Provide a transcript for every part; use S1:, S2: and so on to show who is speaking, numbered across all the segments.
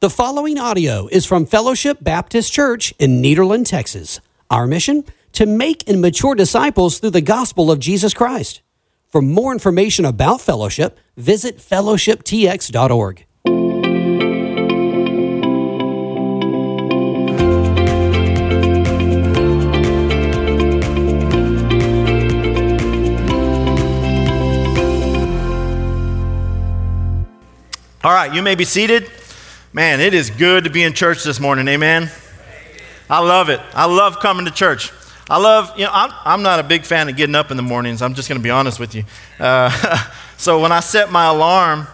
S1: The following audio is from Fellowship Baptist Church in Nederland, Texas. Our mission? To make and mature disciples through the gospel of Jesus Christ. For more information about Fellowship, visit fellowshiptx.org.
S2: All right, you may be seated. Man, it is good to be in church this morning. Amen. I love it. I love coming to church. I love, you know, I'm, I'm not a big fan of getting up in the mornings. I'm just going to be honest with you. Uh, so when I set my alarm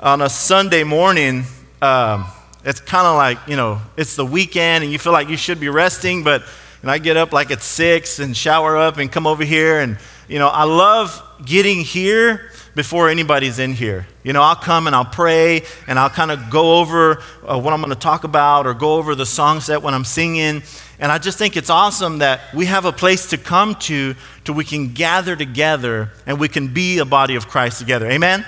S2: on a Sunday morning, um, it's kind of like, you know, it's the weekend and you feel like you should be resting, but and I get up like at six and shower up and come over here. And, you know, I love getting here before anybody's in here. You know, I'll come and I'll pray and I'll kind of go over uh, what I'm going to talk about or go over the song set when I'm singing. And I just think it's awesome that we have a place to come to to we can gather together and we can be a body of Christ together. Amen?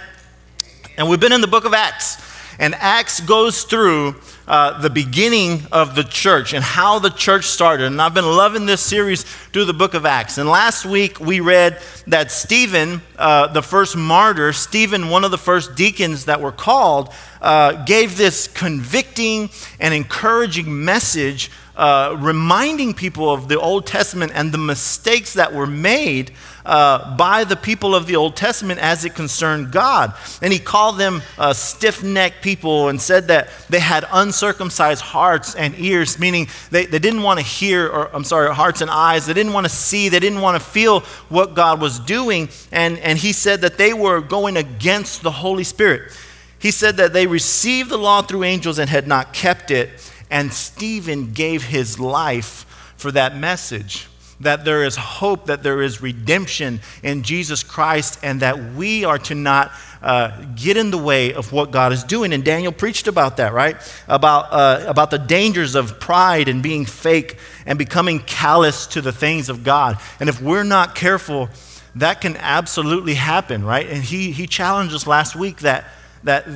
S2: And we've been in the book of Acts. And Acts goes through uh, the beginning of the church and how the church started. And I've been loving this series through the book of Acts. And last week we read that Stephen, uh, the first martyr, Stephen, one of the first deacons that were called, uh, gave this convicting and encouraging message uh, reminding people of the Old Testament and the mistakes that were made uh, by the people of the Old Testament as it concerned God. And he called them uh, stiff necked people and said that they had uncircumcised hearts and ears, meaning they, they didn't want to hear, or I'm sorry, hearts and eyes. They didn't want to see, they didn't want to feel what God was doing. And, and he said that they were going against the Holy Spirit. He said that they received the law through angels and had not kept it. And Stephen gave his life for that message that there is hope, that there is redemption in Jesus Christ, and that we are to not uh, get in the way of what God is doing. And Daniel preached about that, right? About, uh, about the dangers of pride and being fake and becoming callous to the things of God. And if we're not careful, that can absolutely happen, right? And he, he challenged us last week that, that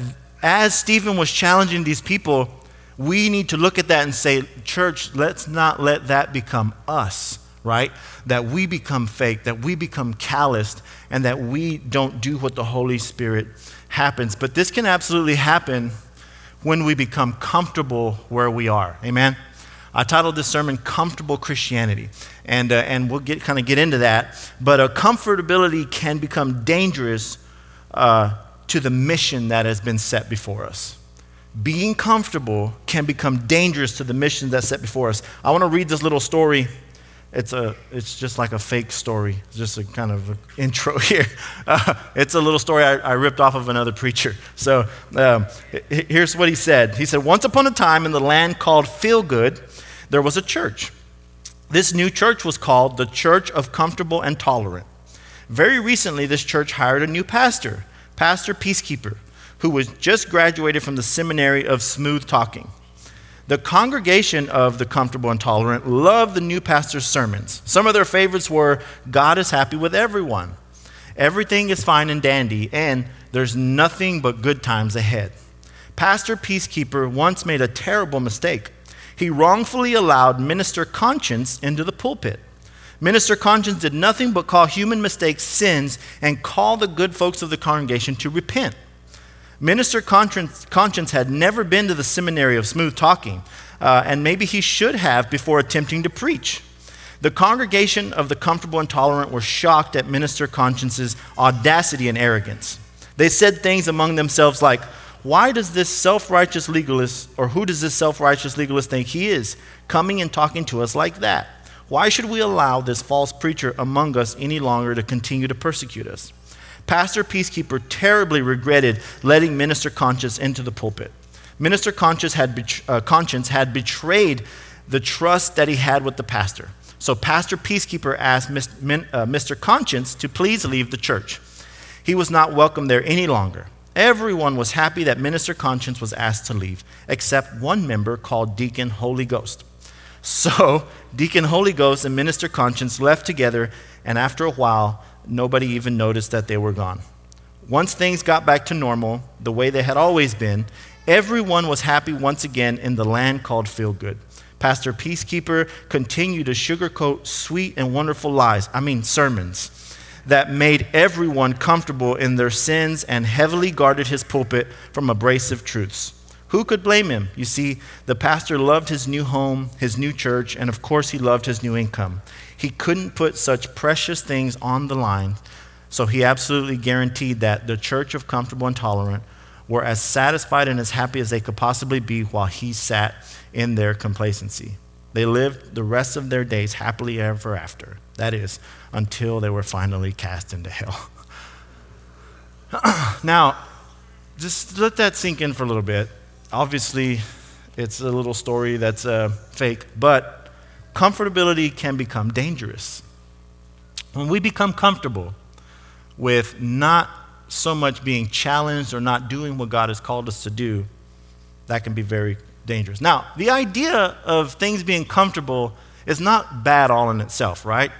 S2: as Stephen was challenging these people, we need to look at that and say, church, let's not let that become us, right? That we become fake, that we become calloused, and that we don't do what the Holy Spirit happens. But this can absolutely happen when we become comfortable where we are. Amen? I titled this sermon Comfortable Christianity, and, uh, and we'll get, kind of get into that. But a comfortability can become dangerous uh, to the mission that has been set before us being comfortable can become dangerous to the mission that's set before us. I want to read this little story. It's, a, it's just like a fake story, it's just a kind of intro here. Uh, it's a little story I, I, ripped off of another preacher. So um, here's what he said He said, Once upon a time in the land called Feel Good, there was a church. This new church was called the Church of Comfortable and Tolerant. Very recently, this church hired a new pastor, Pastor Peacekeeper who was just graduated from the seminary of smooth talking. The congregation of the comfortable and tolerant loved the new pastor's sermons. Some of their favorites were God is happy with everyone, everything is fine and dandy, and there's nothing but good times ahead. Pastor Peacekeeper once made a terrible mistake. He wrongfully allowed Minister Conscience into the pulpit. Minister Conscience did nothing but call human mistakes sins and call the good folks of the congregation to repent. Minister Conscience had never been to the seminary of smooth talking, uh, and maybe he should have before attempting to preach. The congregation of the comfortable and tolerant were shocked at Minister Conscience's audacity and arrogance. They said things among themselves like, Why does this self righteous legalist, or who does this self righteous legalist think he is, coming and talking to us like that? Why should we allow this false preacher among us any longer to continue to persecute us? Pastor Peacekeeper terribly regretted letting Minister Conscience into the pulpit. Minister Conscience had, uh, Conscience had betrayed the trust that he had with the pastor. So Pastor Peacekeeper asked Mr. Uh, Conscience to please leave the church. He was not welcome there any longer. Everyone was happy that Minister Conscience was asked to leave, except one member called Deacon Holy Ghost. So, Deacon Holy Ghost and Minister Conscience left together, and after a while, nobody even noticed that they were gone. Once things got back to normal, the way they had always been, Everyone was happy once again in the land called Feel Good. Pastor Peacekeeper continued to sugarcoat sweet and wonderful lies, I mean, sermons, that made everyone comfortable in their sins and heavily guarded his pulpit from abrasive truths. Who could blame him? You see, the pastor loved his new home, his new church, and of course, he loved his new income. He couldn't put such precious things on the line, so he absolutely guaranteed that the church of comfortable and tolerant were as satisfied and as happy as they could possibly be while he sat in their complacency. They lived the rest of their days happily ever after. That is, until they were finally cast into hell. now, just let that sink in for a little bit obviously, it's a little story that's uh, fake, but comfortability can become dangerous. When we become comfortable with not so much being challenged or not doing what God has called us to do, that can be very dangerous. Now, the idea of things being comfortable is not bad all in itself, right?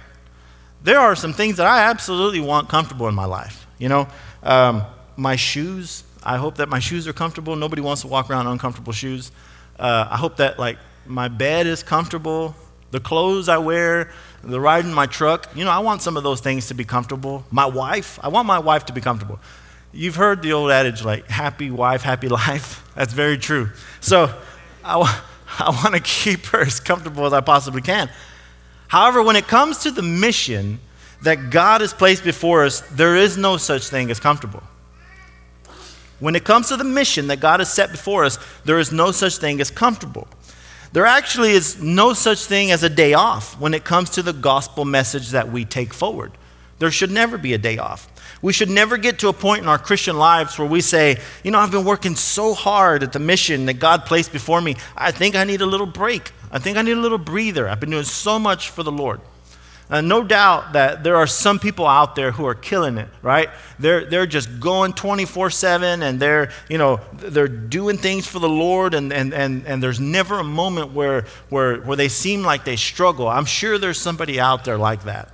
S2: There are some things that I absolutely want comfortable in my life. You know, um, my shoes, I hope that my shoes are comfortable. Nobody wants to walk around uncomfortable shoes. Uh, I hope that like my bed is comfortable. The clothes I wear, the ride in my truck. You know, I want some of those things to be comfortable. My wife, I want my wife to be comfortable. You've heard the old adage like happy wife, happy life. That's very true. So I, I want to keep her as comfortable as I possibly can. However, when it comes to the mission that God has placed before us, there is no such thing as comfortable. When it comes to the mission that God has set before us, there is no such thing as comfortable. There actually is no such thing as a day off when it comes to the gospel message that we take forward. There should never be a day off. We should never get to a point in our Christian lives where we say, you know, I've been working so hard at the mission that God placed before me. I think I need a little break. I think I need a little breather. I've been doing so much for the Lord. Uh, no doubt that there are some people out there who are killing it, right? They're, they're just going 24 7 and they're, you know, they're doing things for the Lord and, and, and, and there's never a moment where, where, where they seem like they struggle. I'm sure there's somebody out there like that.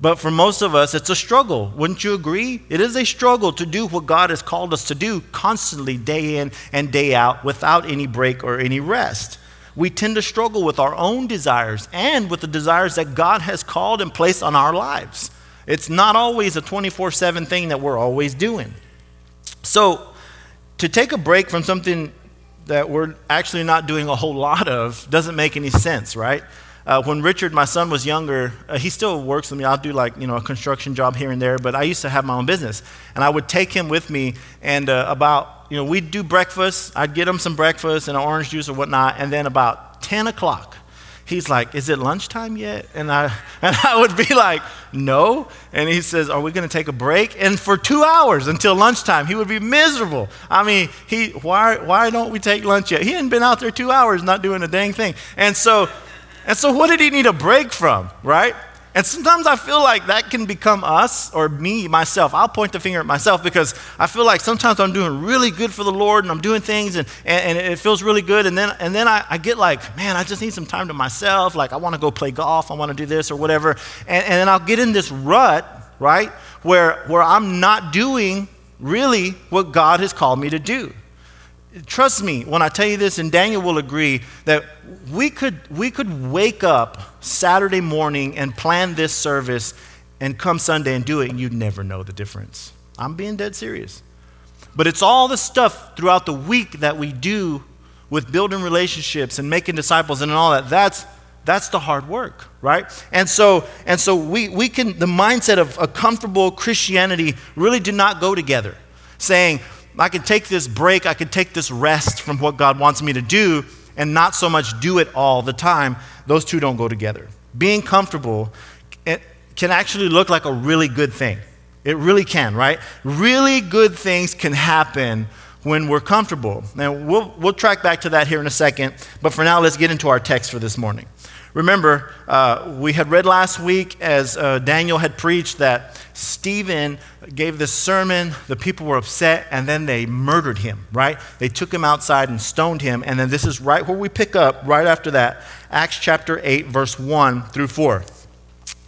S2: But for most of us, it's a struggle. Wouldn't you agree? It is a struggle to do what God has called us to do constantly, day in and day out, without any break or any rest we tend to struggle with our own desires and with the desires that God has called and placed on our lives. It's not always a 24 7 thing that we're always doing. So, to take a break from something that we're actually not doing a whole lot of doesn't make any sense, right? Uh, when Richard, my son, was younger, uh, he still works with me. I'll do like, you know, a construction job here and there, but I used to have my own business. And I would take him with me, and uh, about, you know, we'd do breakfast. I'd get him some breakfast and an orange juice or whatnot. And then about 10 o'clock, he's like, Is it lunchtime yet? And I, and I would be like, No. And he says, Are we going to take a break? And for two hours until lunchtime, he would be miserable. I mean, he, why, why don't we take lunch yet? He hadn't been out there two hours not doing a dang thing. And so, and so, what did he need a break from, right? And sometimes I feel like that can become us or me, myself. I'll point the finger at myself because I feel like sometimes I'm doing really good for the Lord and I'm doing things and, and, and it feels really good. And then, and then I, I, get like, man, I just need some time to myself. Like, I want to go play golf, I want to do this or whatever. And, and then I'll get in this rut, right, where, where I'm not doing really what God has called me to do. Trust me when I tell you this, and Daniel will agree, that we could, we could wake up Saturday morning and plan this service and come Sunday and do it, and you'd never know the difference. I'm being dead serious. But it's all the stuff throughout the week that we do with building relationships and making disciples and all that. That's, that's the hard work, right? And so, and so we, we can, the mindset of a comfortable Christianity really do not go together. Saying, I can take this break, I can take this rest from what God wants me to do and not so much do it all the time. Those two don't go together. Being comfortable can actually look like a really good thing. It really can, right? Really good things can happen when we're comfortable. Now, we'll, we'll track back to that here in a second, but for now, let's get into our text for this morning. Remember, uh, we had read last week as uh, Daniel had preached that Stephen gave this sermon, the people were upset, and then they murdered him, right? They took him outside and stoned him. And then this is right where we pick up, right after that, Acts chapter 8, verse 1 through 4.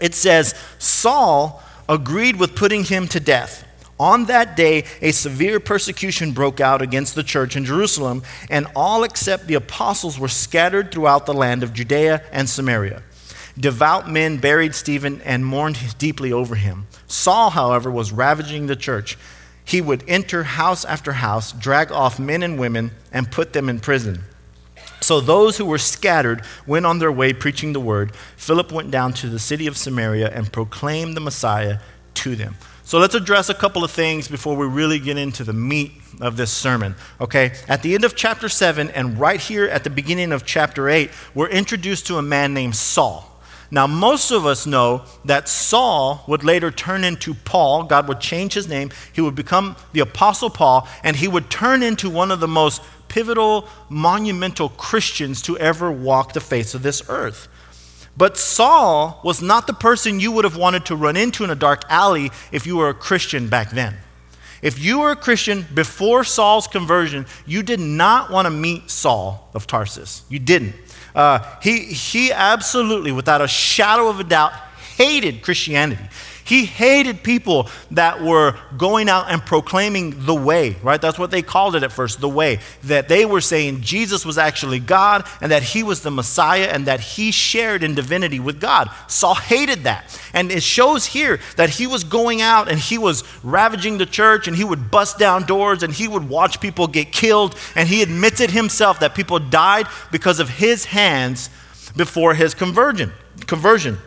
S2: It says, Saul agreed with putting him to death. On that day, a severe persecution broke out against the church in Jerusalem, and all except the apostles were scattered throughout the land of Judea and Samaria. Devout men buried Stephen and mourned deeply over him. Saul, however, was ravaging the church. He would enter house after house, drag off men and women, and put them in prison. So those who were scattered went on their way preaching the word. Philip went down to the city of Samaria and proclaimed the Messiah to them. So let's address a couple of things before we really get into the meat of this sermon. Okay? At the end of chapter 7 and right here at the beginning of chapter 8, we're introduced to a man named Saul. Now, most of us know that Saul would later turn into Paul. God would change his name. He would become the Apostle Paul, and he would turn into one of the most pivotal, monumental Christians to ever walk the face of this earth. But Saul was not the person you would have wanted to run into in a dark alley if you were a Christian back then. If you were a Christian before Saul's conversion, you did not want to meet Saul of Tarsus. You didn't. Uh, he, he absolutely, without a shadow of a doubt, hated Christianity. He hated people that were going out and proclaiming the way, right? That's what they called it at first, the way. That they were saying Jesus was actually God and that he was the Messiah and that he shared in divinity with God. Saul hated that. And it shows here that he was going out and he was ravaging the church and he would bust down doors and he would watch people get killed. And he admitted himself that people died because of his hands before his conversion. conversion.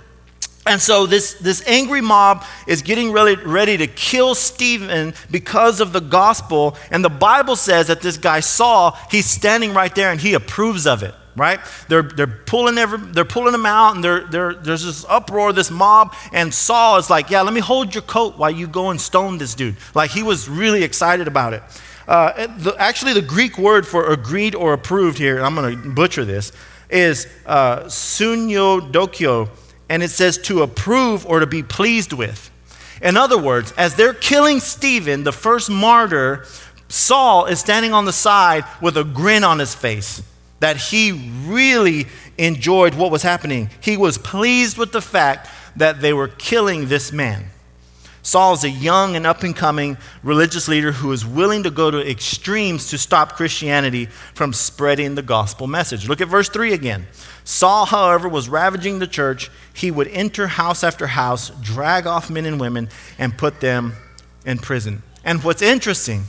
S2: And so this, this angry mob is getting really ready to kill Stephen because of the gospel. And the Bible says that this guy Saul, he's standing right there and he approves of it, right? They're, they're, pulling, every, they're pulling him out and they're, they're, there's this uproar, this mob. And Saul is like, yeah, let me hold your coat while you go and stone this dude. Like he was really excited about it. Uh, the, actually, the Greek word for agreed or approved here, I'm going to butcher this, is uh, dokio and it says to approve or to be pleased with. In other words, as they're killing Stephen, the first martyr, Saul is standing on the side with a grin on his face that he really enjoyed what was happening. He was pleased with the fact that they were killing this man. Saul is a young and up and coming religious leader who is willing to go to extremes to stop Christianity from spreading the gospel message. Look at verse 3 again. Saul, however, was ravaging the church. He would enter house after house, drag off men and women, and put them in prison. And what's interesting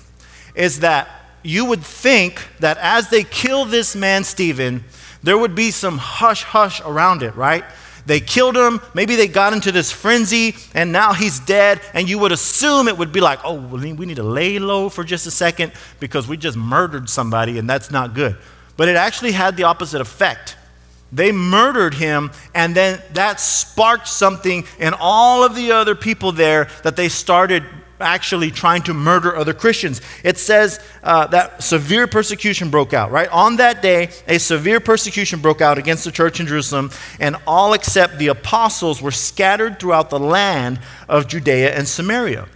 S2: is that you would think that as they kill this man, Stephen, there would be some hush hush around it, right? They killed him. Maybe they got into this frenzy and now he's dead. And you would assume it would be like, oh, we need to lay low for just a second because we just murdered somebody and that's not good. But it actually had the opposite effect. They murdered him, and then that sparked something in all of the other people there that they started actually trying to murder other Christians. It says uh, that severe persecution broke out, right? On that day, a severe persecution broke out against the church in Jerusalem, and all except the apostles were scattered throughout the land of Judea and Samaria.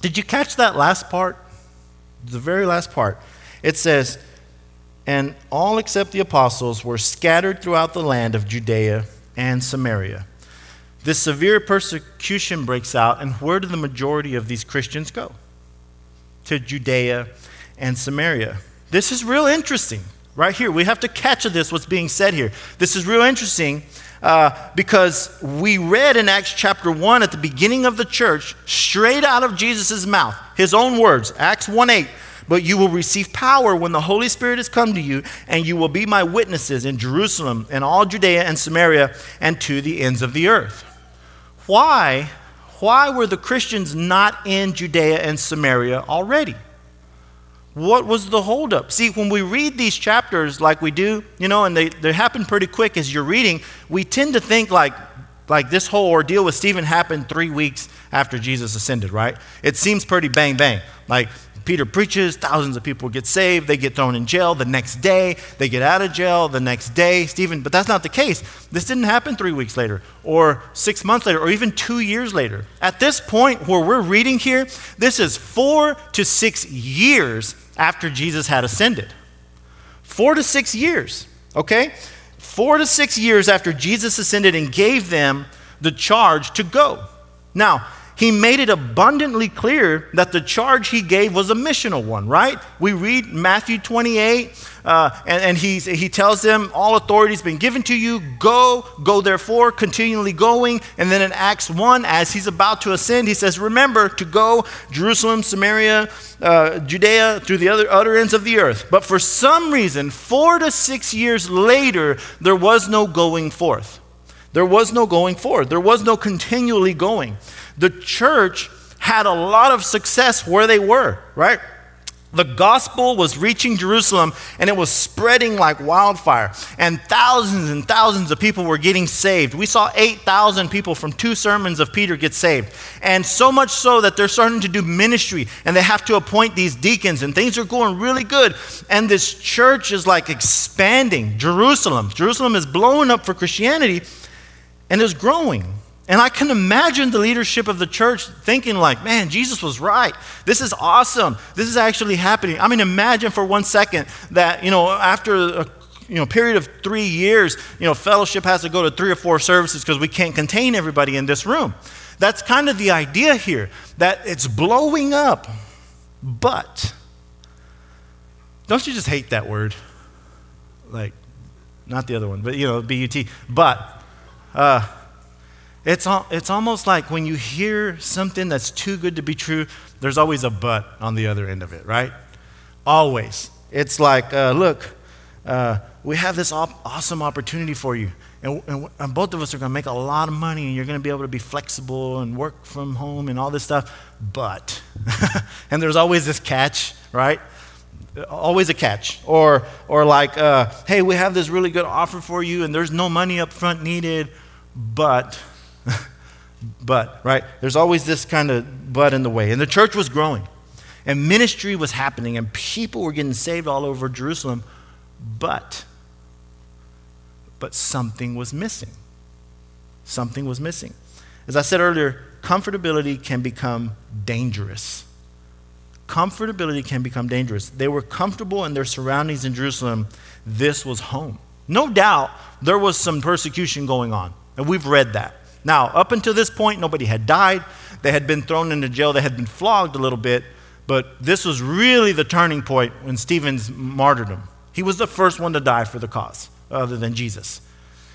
S2: Did you catch that last part? The very last part. It says, and all except the apostles were scattered throughout the land of Judea and Samaria. This severe persecution breaks out, and where do the majority of these Christians go? To Judea and Samaria. This is real interesting, right here. We have to catch this, what's being said here. This is real interesting uh, because we read in Acts chapter 1 at the beginning of the church, straight out of Jesus' mouth, his own words, Acts 1 8. But you will receive power when the Holy Spirit has come to you, and you will be my witnesses in Jerusalem and all Judea and Samaria and to the ends of the earth. Why, why were the Christians not in Judea and Samaria already? What was the holdup? See, when we read these chapters like we do, you know, and they, they happen pretty quick as you're reading, we tend to think like, like this whole ordeal with Stephen happened three weeks after Jesus ascended, right? It seems pretty bang bang. Like Peter preaches, thousands of people get saved, they get thrown in jail the next day, they get out of jail the next day. Stephen, but that's not the case. This didn't happen three weeks later, or six months later, or even two years later. At this point where we're reading here, this is four to six years after Jesus had ascended. Four to six years, okay? Four to six years after Jesus ascended and gave them the charge to go. Now, he made it abundantly clear that the charge he gave was a missional one, right? We read Matthew 28, uh, and, and he, he tells them, All authority has been given to you. Go, go therefore, continually going. And then in Acts 1, as he's about to ascend, he says, Remember to go Jerusalem, Samaria, uh, Judea, through the other, other ends of the earth. But for some reason, four to six years later, there was no going forth. There was no going forward, There was no continually going the church had a lot of success where they were, right? The gospel was reaching Jerusalem and it was spreading like wildfire. And thousands and thousands of people were getting saved. We saw 8,000 people from two sermons of Peter get saved. And so much so that they're starting to do ministry and they have to appoint these deacons and things are going really good. And this church is like expanding. Jerusalem. Jerusalem is blowing up for Christianity and is growing. And I can imagine the leadership of the church thinking, like, man, Jesus was right. This is awesome. This is actually happening. I mean, imagine for one second that, you know, after a you know, period of three years, you know, fellowship has to go to three or four services because we can't contain everybody in this room. That's kind of the idea here, that it's blowing up. But, don't you just hate that word? Like, not the other one, but, you know, B U T. But, uh, it's, al- it's almost like when you hear something that's too good to be true, there's always a but on the other end of it, right? Always. It's like, uh, look, uh, we have this op- awesome opportunity for you. And, and, and both of us are going to make a lot of money, and you're going to be able to be flexible and work from home and all this stuff. But, and there's always this catch, right? Always a catch. Or, or like, uh, hey, we have this really good offer for you, and there's no money up front needed, but but, right? There's always this kind of but in the way. And the church was growing, and ministry was happening, and people were getting saved all over Jerusalem, but, but something was missing. Something was missing. As I said earlier, comfortability can become dangerous. Comfortability can become dangerous. They were comfortable in their surroundings in Jerusalem. This was home. No doubt there was some persecution going on, and we've read that. Now, up until this point, nobody had died. They had been thrown into jail. They had been flogged a little bit. But this was really the turning point when Stephen's martyrdom. He was the first one to die for the cause, other than Jesus.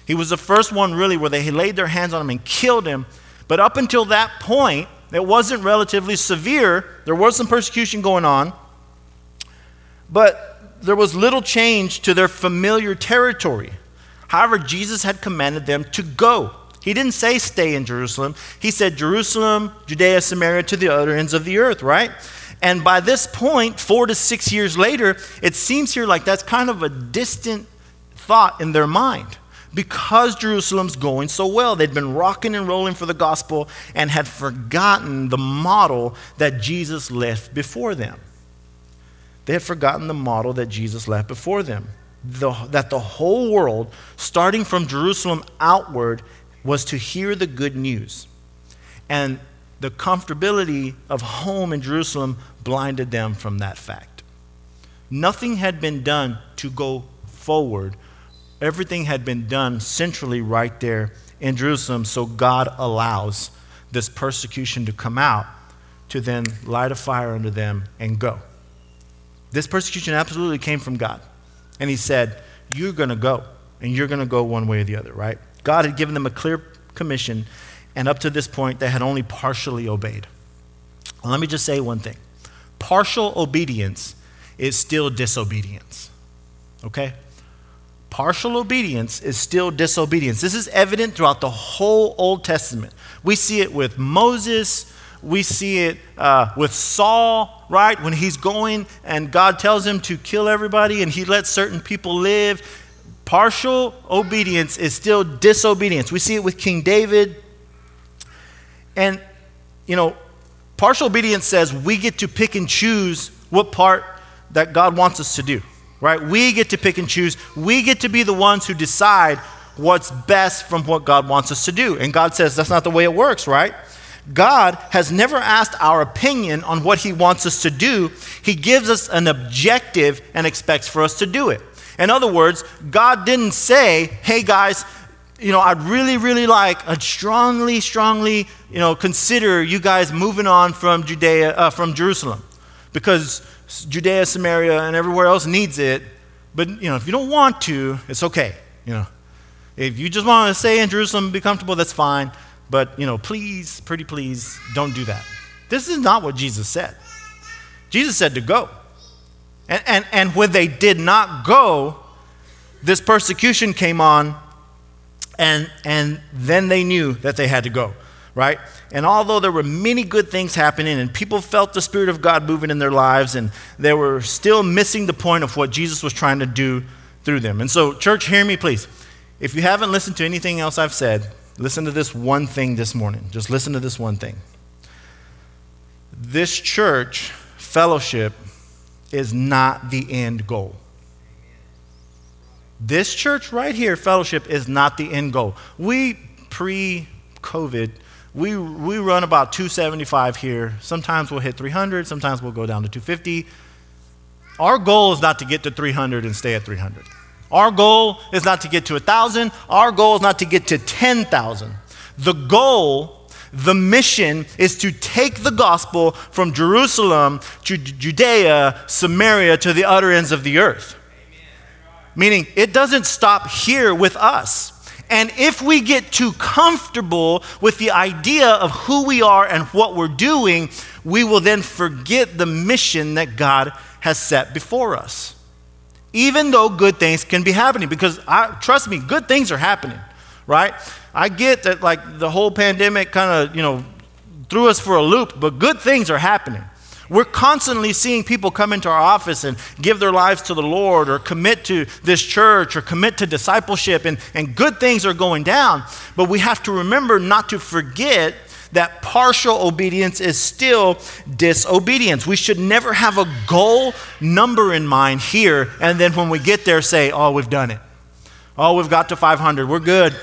S2: He was the first one, really, where they laid their hands on him and killed him. But up until that point, it wasn't relatively severe. There was some persecution going on. But there was little change to their familiar territory. However, Jesus had commanded them to go. He didn't say stay in Jerusalem. He said Jerusalem, Judea, Samaria, to the other ends of the earth, right? And by this point, four to six years later, it seems here like that's kind of a distant thought in their mind because Jerusalem's going so well. They'd been rocking and rolling for the gospel and had forgotten the model that Jesus left before them. They had forgotten the model that Jesus left before them. The, that the whole world, starting from Jerusalem outward, was to hear the good news. And the comfortability of home in Jerusalem blinded them from that fact. Nothing had been done to go forward, everything had been done centrally right there in Jerusalem. So God allows this persecution to come out to then light a fire under them and go. This persecution absolutely came from God. And He said, You're going to go, and you're going to go one way or the other, right? God had given them a clear commission, and up to this point, they had only partially obeyed. Well, let me just say one thing partial obedience is still disobedience. Okay? Partial obedience is still disobedience. This is evident throughout the whole Old Testament. We see it with Moses, we see it uh, with Saul, right? When he's going and God tells him to kill everybody and he lets certain people live Partial obedience is still disobedience. We see it with King David. And, you know, partial obedience says we get to pick and choose what part that God wants us to do, right? We get to pick and choose. We get to be the ones who decide what's best from what God wants us to do. And God says that's not the way it works, right? God has never asked our opinion on what He wants us to do. He gives us an objective and expects for us to do it. In other words, God didn't say, hey guys, you know, I'd really, really like, I'd strongly, strongly, you know, consider you guys moving on from Judea, uh, from Jerusalem, because Judea, Samaria, and everywhere else needs it. But you know, if you don't want to, it's okay. You know, if you just want to stay in Jerusalem and be comfortable, that's fine. But you know, please, pretty please, don't do that. This is not what Jesus said. Jesus said to go. And, and, and when they did not go, this persecution came on, and, and then they knew that they had to go, right? And although there were many good things happening and people felt the Spirit of God moving in their lives, and they were still missing the point of what Jesus was trying to do through them. And so, church, hear me, please. If you haven't listened to anything else I've said, listen to this one thing this morning. Just listen to this one thing. This church fellowship is not the end goal. This church right here, fellowship, is not the end goal. We, pre COVID, we, we run about 275 here. Sometimes we'll hit 300, sometimes we'll go down to 250. Our goal is not to get to 300 and stay at 300. Our goal is not to get to 1,000. Our goal is not to get to 10,000. The goal, the mission, is to take the gospel from Jerusalem to Judea, Samaria, to the utter ends of the earth. Meaning, it doesn't stop here with us. And if we get too comfortable with the idea of who we are and what we're doing, we will then forget the mission that God has set before us. Even though good things can be happening, because I, trust me, good things are happening, right? I get that, like, the whole pandemic kind of, you know, threw us for a loop, but good things are happening. We're constantly seeing people come into our office and give their lives to the Lord or commit to this church or commit to discipleship, and, and good things are going down. But we have to remember not to forget that partial obedience is still disobedience. We should never have a goal number in mind here, and then when we get there, say, Oh, we've done it. Oh, we've got to 500. We're good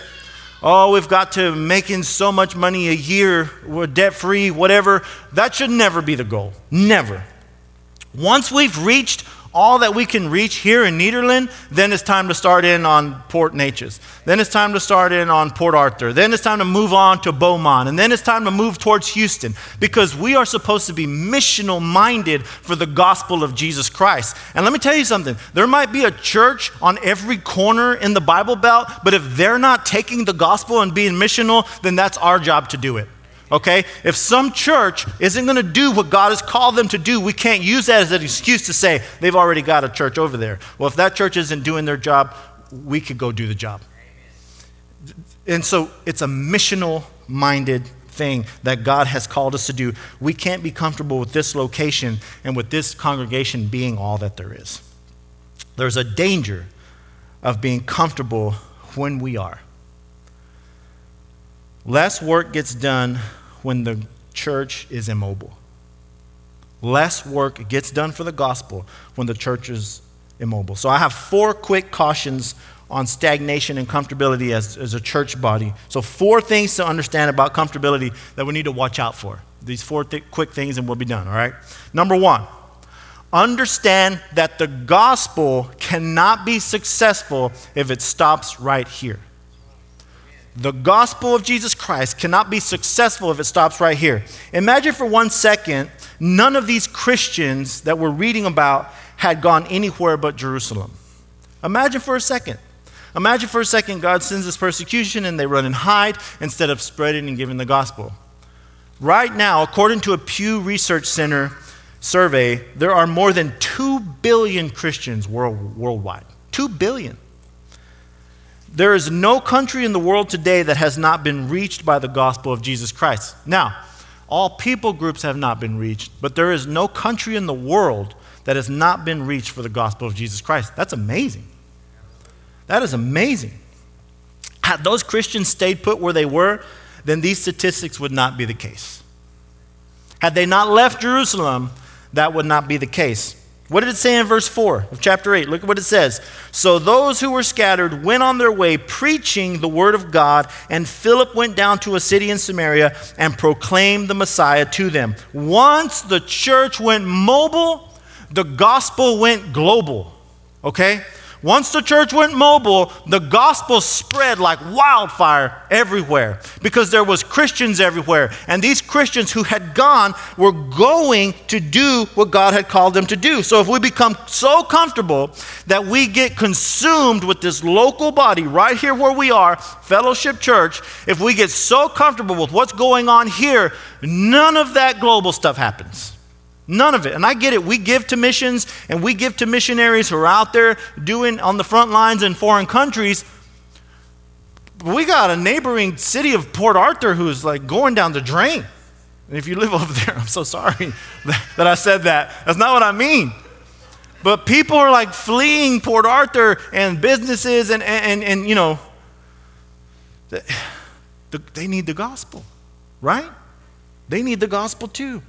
S2: oh, we've got to making so much money a year, we're debt free, whatever. That should never be the goal. Never. Once we've reached all that we can reach here in Nederland, then it's time to start in on Port Neches. Then it's time to start in on Port Arthur. Then it's time to move on to Beaumont. And then it's time to move towards Houston because we are supposed to be missional minded for the gospel of Jesus Christ. And let me tell you something there might be a church on every corner in the Bible Belt, but if they're not taking the gospel and being missional, then that's our job to do it okay? If some church isn't going to do what God has called them to do, we can't use that as an excuse to say they've already got a church over there. Well, if that church isn't doing their job, we could go do the job. And so it's a missional minded thing that God has called us to do. We can't be comfortable with this location and with this congregation being all that there is. There's a danger of being comfortable when we are. Less work gets done when the church is immobile. Less work gets done for the gospel when the church is immobile. So I have four quick cautions on stagnation and comfortability as, as a church body. So, four things to understand about comfortability that we need to watch out for. These four th- quick things, and we'll be done, all right? Number one, understand that the gospel cannot be successful if it stops right here. The gospel of Jesus Christ cannot be successful if it stops right here. Imagine for one second, none of these Christians that we're reading about had gone anywhere but Jerusalem. Imagine for a second. Imagine for a second God sends this persecution and they run and hide instead of spreading and giving the gospel. Right now, according to a Pew Research Center survey, there are more than 2 billion Christians world, worldwide. 2 billion. There is no country in the world today that has not been reached by the gospel of Jesus Christ. Now, all people groups have not been reached, but there is no country in the world that has not been reached for the gospel of Jesus Christ. That's amazing. That is amazing. Had those Christians stayed put where they were, then these statistics would not be the case. Had they not left Jerusalem, that would not be the case. What did it say in verse 4 of chapter 8? Look at what it says. So those who were scattered went on their way preaching the word of God, and Philip went down to a city in Samaria and proclaimed the Messiah to them. Once the church went mobile, the gospel went global. Okay? Once the church went mobile, the gospel spread like wildfire everywhere because there was Christians everywhere. And these Christians who had gone were going to do what God had called them to do. So if we become so comfortable that we get consumed with this local body right here where we are, Fellowship Church, if we get so comfortable with what's going on here, none of that global stuff happens. None of it. And I get it. We give to missions and we give to missionaries who are out there doing on the front lines in foreign countries. But we got a neighboring city of Port Arthur who's like going down the drain. And if you live over there, I'm so sorry that I said that. That's not what I mean. But people are like fleeing Port Arthur and businesses and, and, and, and you know, they need the gospel, right? They need the gospel too.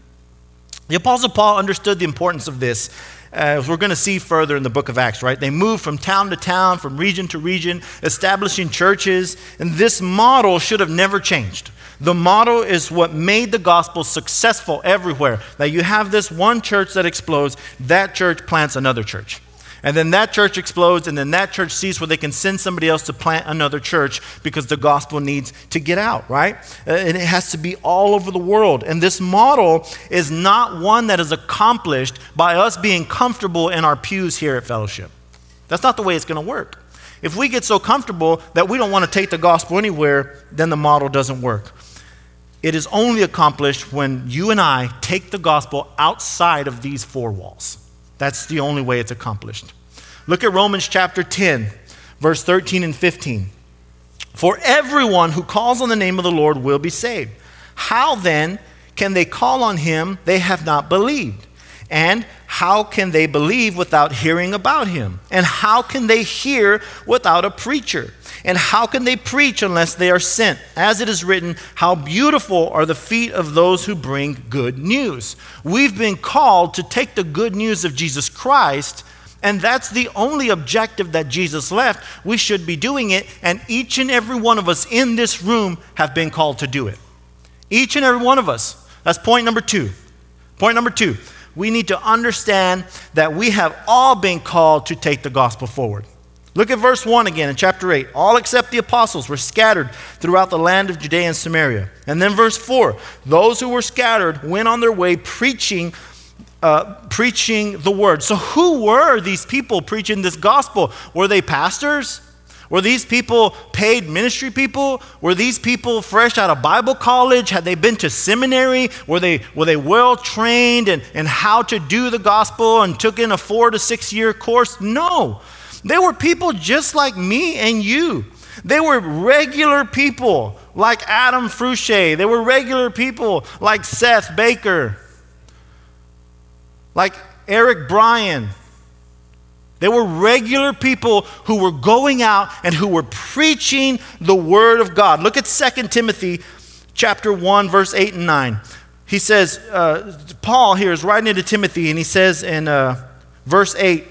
S2: The Apostle Paul understood the importance of this. Uh, as we're going to see further in the book of Acts, right? They moved from town to town, from region to region, establishing churches, and this model should have never changed. The model is what made the gospel successful everywhere. That you have this one church that explodes, that church plants another church. And then that church explodes, and then that church sees where they can send somebody else to plant another church because the gospel needs to get out, right? Uh, and it has to be all over the world. And this model is not one that is accomplished by us being comfortable in our pews here at Fellowship. That's not the way it's going to work. If we get so comfortable that we don't want to take the gospel anywhere, then the model doesn't work. It is only accomplished when you and I take the gospel outside of these four walls. That's the only way it's accomplished. Look at Romans chapter 10, verse 13 and 15. For everyone who calls on the name of the Lord will be saved. How then can they call on him they have not believed? And how can they believe without hearing about him? And how can they hear without a preacher? And how can they preach unless they are sent? As it is written, How beautiful are the feet of those who bring good news. We've been called to take the good news of Jesus Christ, and that's the only objective that Jesus left. We should be doing it, and each and every one of us in this room have been called to do it. Each and every one of us. That's point number two. Point number two we need to understand that we have all been called to take the gospel forward. Look at verse 1 again in chapter 8. All except the apostles were scattered throughout the land of Judea and Samaria. And then verse 4 those who were scattered went on their way preaching. Uh, preaching the word. So, who were these people preaching this gospel? Were they pastors? Were these people paid ministry people? Were these people fresh out of Bible college? Had they been to seminary? Were they, were they well trained in, in how to do the gospel and took in a four to six year course? No. They were people just like me and you. They were regular people like Adam Fruche. They were regular people like Seth Baker, like Eric Bryan. They were regular people who were going out and who were preaching the word of God. Look at 2 Timothy chapter 1 verse 8 and 9. He says uh, Paul here is writing to Timothy and he says in uh, verse 8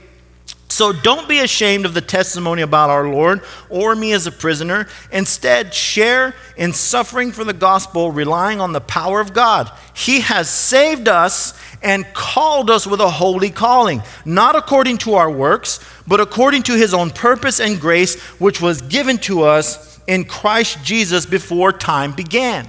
S2: so don't be ashamed of the testimony about our Lord or me as a prisoner. Instead, share in suffering for the gospel, relying on the power of God. He has saved us and called us with a holy calling, not according to our works, but according to his own purpose and grace, which was given to us in Christ Jesus before time began.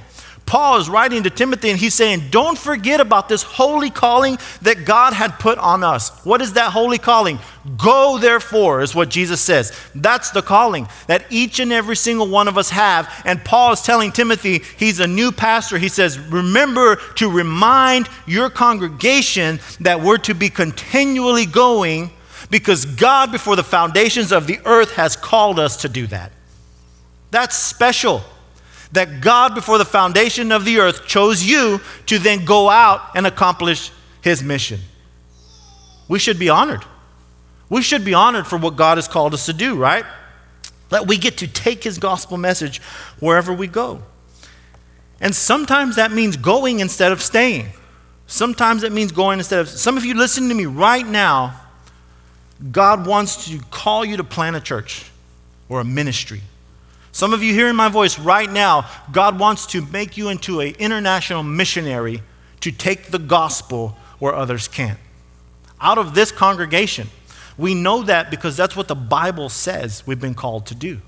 S2: Paul is writing to Timothy and he's saying, Don't forget about this holy calling that God had put on us. What is that holy calling? Go, therefore, is what Jesus says. That's the calling that each and every single one of us have. And Paul is telling Timothy, he's a new pastor. He says, Remember to remind your congregation that we're to be continually going because God, before the foundations of the earth, has called us to do that. That's special that God, before the foundation of the earth, chose you to then go out and accomplish his mission. We should be honored. We should be honored for what God has called us to do, right? That we get to take his gospel message wherever we go. And sometimes that means going instead of staying. Sometimes it means going instead of. Some of you listening to me right now, God wants to call you to plant a church or a ministry. Some of you hearing my voice right now, God wants to make you into an international missionary to take the gospel where others can't. Out of this congregation, We know that because that's what the Bible says we've been called to do.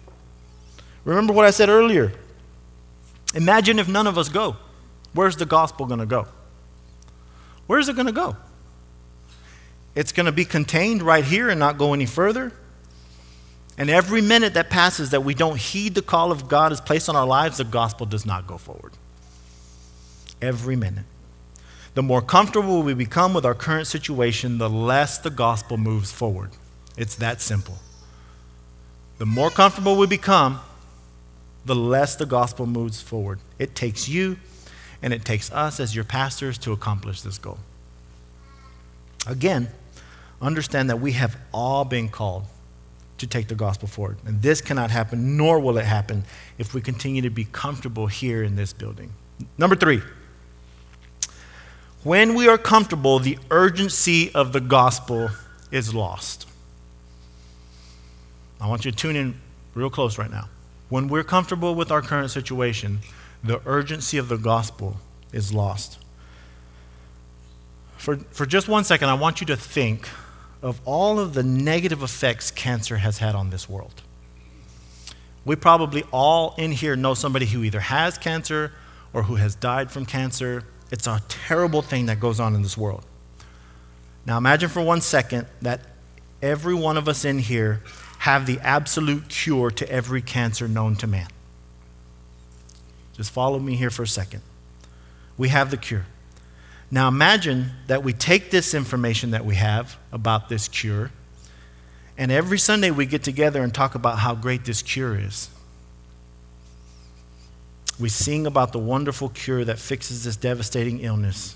S2: Remember what I said earlier? Imagine if none of us go. Where's the gospel going to go? Where's it going to go? It's going to be contained right here and not go any further. And every minute that passes that we don't heed the call of God is placed on our lives, the gospel does not go forward. Every minute. The more comfortable we become with our current situation, the less the gospel moves forward. It's that simple. The more comfortable we become, the less the gospel moves forward. It takes you and it takes us as your pastors to accomplish this goal. Again, understand that we have all been called to take the gospel forward. And this cannot happen, nor will it happen, if we continue to be comfortable here in this building. Number three, when we are comfortable, the urgency of the gospel is lost. I want you to tune in real close right now. When we're comfortable with our current situation, the urgency of the gospel is lost. For, for just one second, I want you to think of all of the negative effects cancer has had on this world. We probably all in here know somebody who either has cancer or who has died from cancer. It's a terrible thing that goes on in this world. Now imagine for one second that every one of us in here have the absolute cure to every cancer known to man. Just follow me here for a second. We have the cure. Now imagine that we take this information that we have about this cure, and every Sunday we get together and talk about how great this cure is. We sing about the wonderful cure that fixes this devastating illness.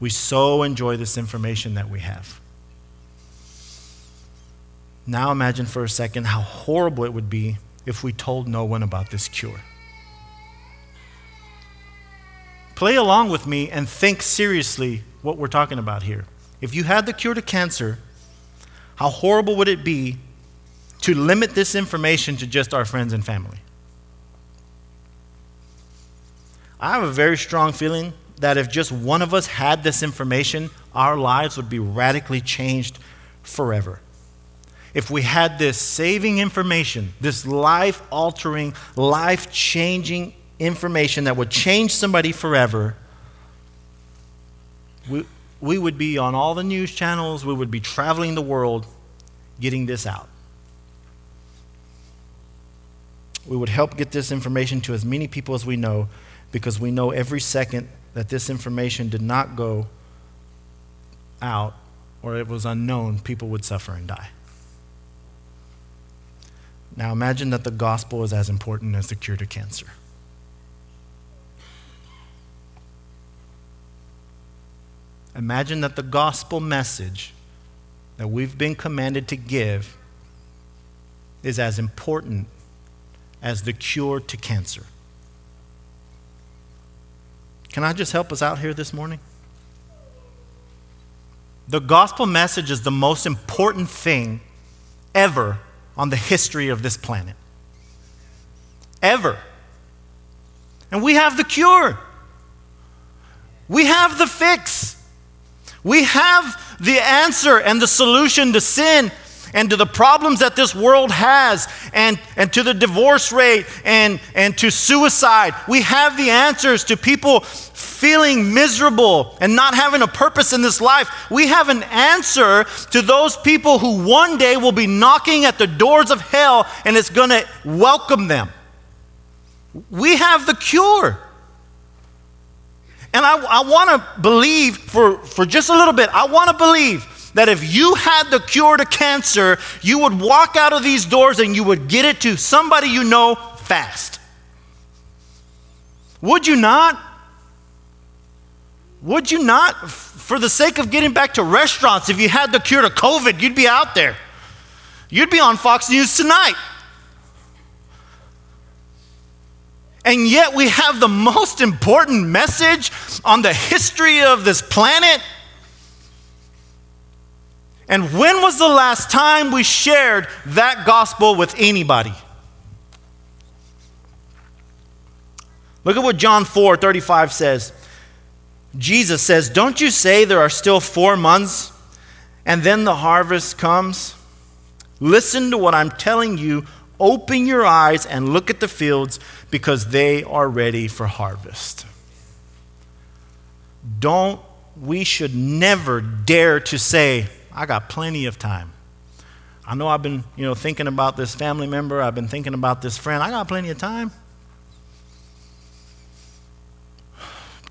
S2: We so enjoy this information that we have. Now imagine for a second how horrible it would be if we told no one about this cure. Play along with me and think seriously what we're talking about here. If you had the cure to cancer, how horrible would it be to limit this information to just our friends and family? I have a very strong feeling that if just one of us had this information, our lives would be radically changed forever. If we had this saving information, this life altering, life changing information that would change somebody forever, we, we would be on all the news channels, we would be traveling the world getting this out. We would help get this information to as many people as we know because we know every second that this information did not go out or it was unknown, people would suffer and die. Now imagine that the gospel is as important as the cure to cancer. Imagine that the gospel message that we've been commanded to give is as important as the cure to cancer. Can I just help us out here this morning? The gospel message is the most important thing ever on the history of this planet. Ever. And we have the cure. We have the fix. We have the answer and the solution to sin and to the problems that this world has and, and to the divorce rate and, and to suicide. We have the answers to people feeling miserable and not having a purpose in this life. We have an answer to those people who one day will be knocking at the doors of hell and it's going to welcome them. We have the cure. And I, I want to believe for, for just a little bit, I want to believe that if you had the cure to cancer, you would walk out of these doors and you would get it to somebody you know fast. Would you not? Would you not? For the sake of getting back to restaurants, if you had the cure to COVID, you'd be out there. You'd be on Fox News tonight. And yet we have the most important message on the history of this planet. And when was the last time we shared that gospel with anybody? Look at what John 4 35 says. Jesus says, Don't you say there are still four months and then the harvest comes, listen to what I'm telling you. Open your eyes and look at the fields because they are ready for harvest. Don't, we should never dare to say, I got plenty of time. I know I've been, you know, thinking about this family member, I've been thinking about this friend. I got plenty of time.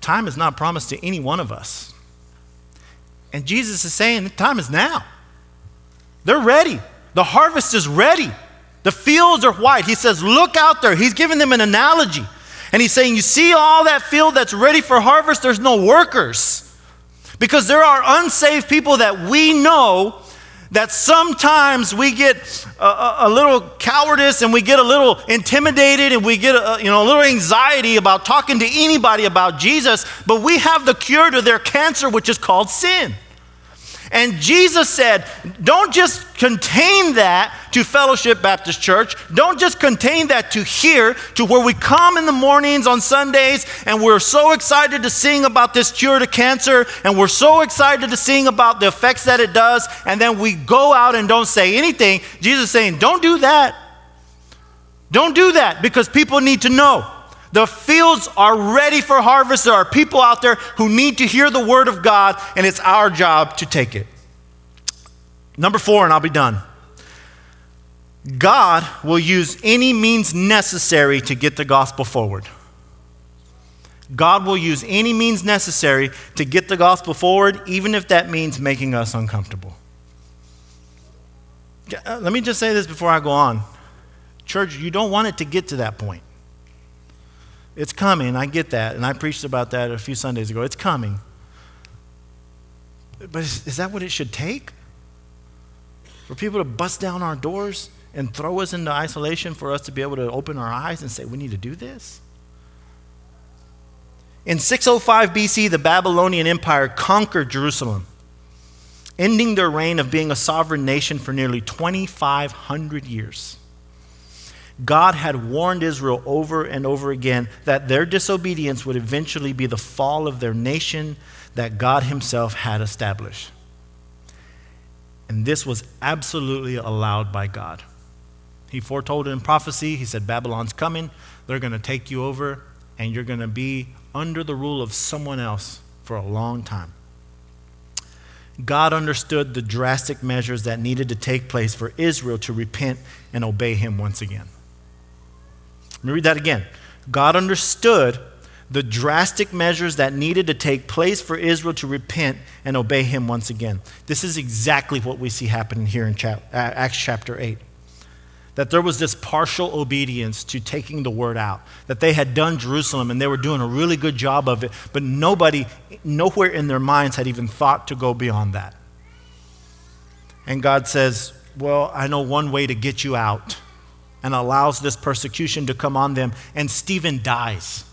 S2: Time is not promised to any one of us. And Jesus is saying the time is now. They're ready. The harvest is ready. The fields are white. He says, Look out there. He's giving them an analogy. And he's saying, You see all that field that's ready for harvest? There's no workers. Because there are unsaved people that we know that sometimes we get a, a, a, little cowardice and we get a little intimidated and we get a, you know, a little anxiety about talking to anybody about Jesus, but we have the cure to their cancer, which is called sin. And Jesus said, don't just contain that to Fellowship Baptist Church. Don't just contain that to here, to where we come in the mornings on Sundays and we're so excited to sing about this cure to cancer and we're so excited to sing about the effects that it does, and then we go out and don't say anything. Jesus saying, don't do that. Don't do that because people need to know. The fields are ready for harvest. There are people out there who need to hear the word of God, and it's our job to take it. Number four, and I'll be done. God will use any means necessary to get the gospel forward. God will use any means necessary to get the gospel forward, even if that means making us uncomfortable. Uh, let me just say this before I go on. Church, you don't want it to get to that point. It's coming. I get that. And I preached about that a few Sundays ago. It's coming. But is, is, that what it should take? For people to bust down our doors and throw us into isolation for us to be able to open our eyes and say, we need to do this? In 605 BC, the Babylonian Empire conquered Jerusalem, ending their reign of being a sovereign nation for nearly 2,500 years. God had warned Israel over and over again that their disobedience would eventually be the fall of their nation that God Himself had established. And this was absolutely allowed by God. He foretold it in prophecy. He said, Babylon's coming. They're going to take you over, and you're going to be under the rule of someone else for a long time. God understood the drastic measures that needed to take place for Israel to repent and obey Him once again. Let me read that again. God understood the drastic measures that needed to take place for Israel to repent and obey him once again. This is exactly what we see happening here in uh, Acts chapter 8. That there was this partial obedience to taking the word out. That they had done Jerusalem and they were doing a really good job of it, but nobody, nowhere in their minds had even thought to go beyond that. And God says, Well, I know one way to get you out and allows this persecution to come on them, and Stephen dies.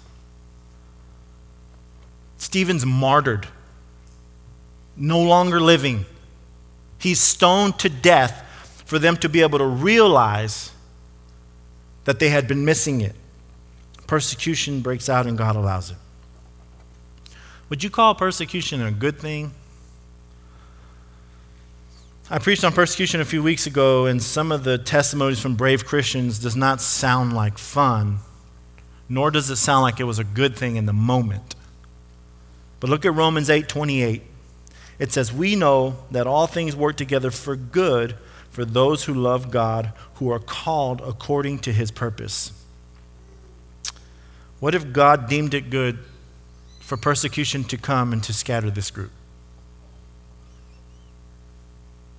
S2: Stephen's martyred, no longer living. He's stoned to death for them to be able to realize that they had been missing it. Persecution breaks out, and God allows it. Would you call persecution a good thing? I preached on persecution a few weeks ago, and some of the testimonies from brave Christians does not sound like fun, nor does it sound like it was a good thing in the moment. But look at Romans 8 28. It says, We know that all things work together for good for those who love God, who are called according to his purpose. What if God deemed it good for persecution to come and to scatter this group?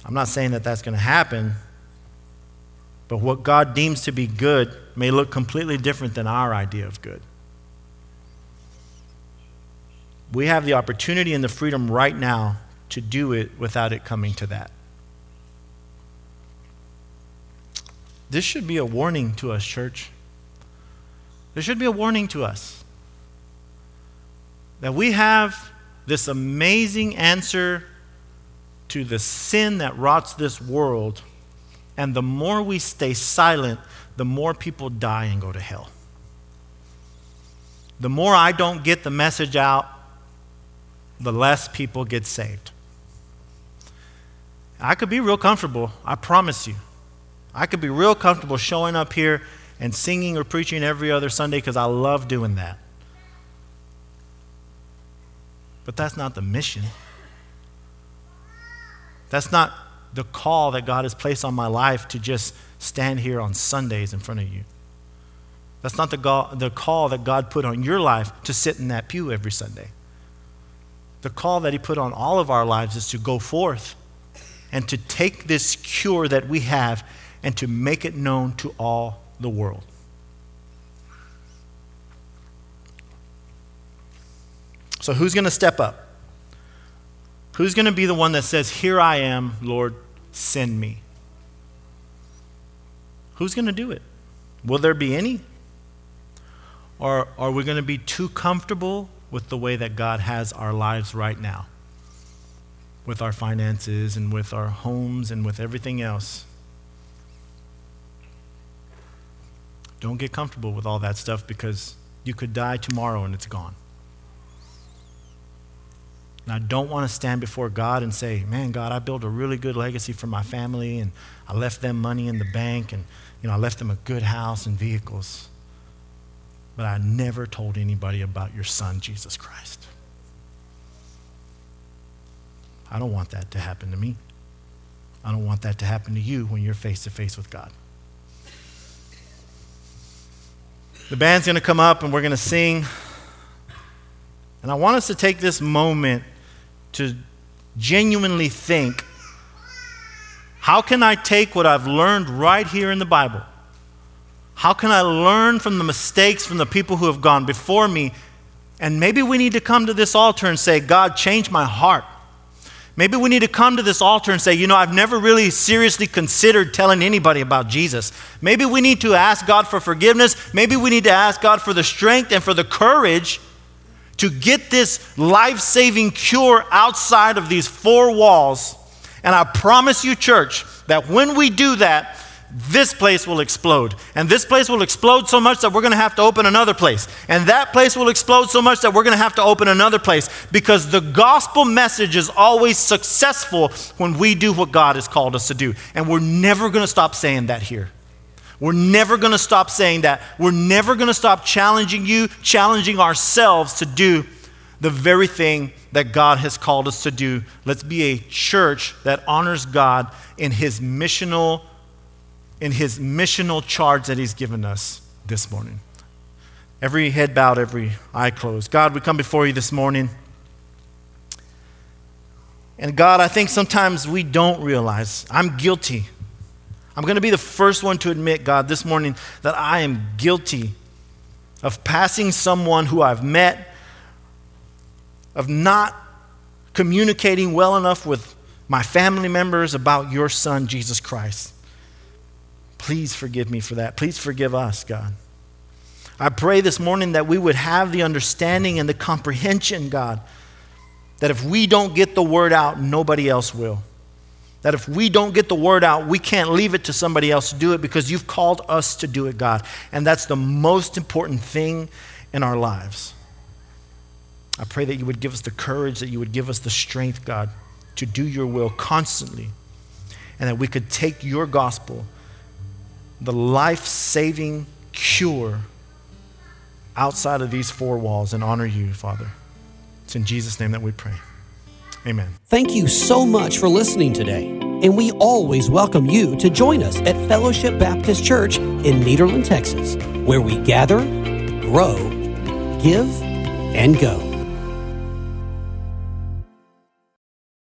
S2: I'm not saying that that's going to happen, but what God deems to be good may look completely different than our idea of good. We have the opportunity and the freedom right now to do it without it coming to that. This should be a warning to us, church. There should be a warning to us that we have this amazing answer to the sin that rots this world. And the more we stay silent, the more people die and go to hell. The more I don't get the message out, the less people get saved. I could be real comfortable, I promise you. I could be real comfortable showing up here and singing or preaching every other Sunday because I love doing that. But that's not the mission. That's not the call that God has placed on my life to just stand here on Sundays in front of you. That's not the, go- the call that God put on your life to sit in that pew every Sunday. The call that He put on all of our lives is to go forth and to take this cure that we have and to make it known to all the world. So, who's going to step up? Who's going to be the one that says, Here I am, Lord, send me? Who's going to do it? Will there be any? Or are we going to be too comfortable with the way that God has our lives right now? With our finances and with our homes and with everything else? Don't get comfortable with all that stuff because you could die tomorrow and it's gone. And I don't want to stand before God and say, man, God, I built a really good legacy for my family and I left them money in the bank and you know, I left them a good house and vehicles. But I never told anybody about your son, Jesus Christ. I don't want that to happen to me. I don't want that to happen to you when you're face to face with God. The band's going to come up and we're going to sing. And I want us to take this moment to genuinely think how can I take what I've learned right here in the Bible? How can I learn from the mistakes from the people who have gone before me? And maybe we need to come to this altar and say, God, change my heart. Maybe we need to come to this altar and say, you know, I've never really seriously considered telling anybody about Jesus. Maybe we need to ask God for forgiveness. Maybe we need to ask God for the strength and for the courage to get this life saving cure outside of these four walls. And I promise you, church, that when we do that, this place will explode. And this place will explode so much that we're going to have to open another place. And that place will explode so much that we're going to have to open another place because the gospel message is always successful when we do what God has called us to do. And we're never going to stop saying that here. We're never going to stop saying that. We're never going to stop challenging you, challenging ourselves to do the very thing that God has called us to do. Let's be a church that honors God in his missional in his missional charge that he's given us this morning. Every head bowed, every eye closed. God, we come before you this morning. And God, I think sometimes we don't realize I'm guilty I'm going to be the first one to admit, God, this morning that I am guilty of passing someone who I've met, of not communicating well enough with my family members about your son, Jesus Christ. Please forgive me for that. Please forgive us, God. I pray this morning that we would have the understanding and the comprehension, God, that if we don't get the word out, nobody else will. That if we don't get the word out, we can't leave it to somebody else to do it because you've called us to do it, God. And that's the most important thing in our lives. I pray that you would give us the courage, that you would give us the strength, God, to do your will constantly, and that we could take your gospel, the life saving cure, outside of these four walls and honor you, Father. It's in Jesus' name that we pray. Amen.
S1: Thank you so much for listening today. And we always welcome you to join us at Fellowship Baptist Church in Nederland, Texas, where we gather, grow, give, and go.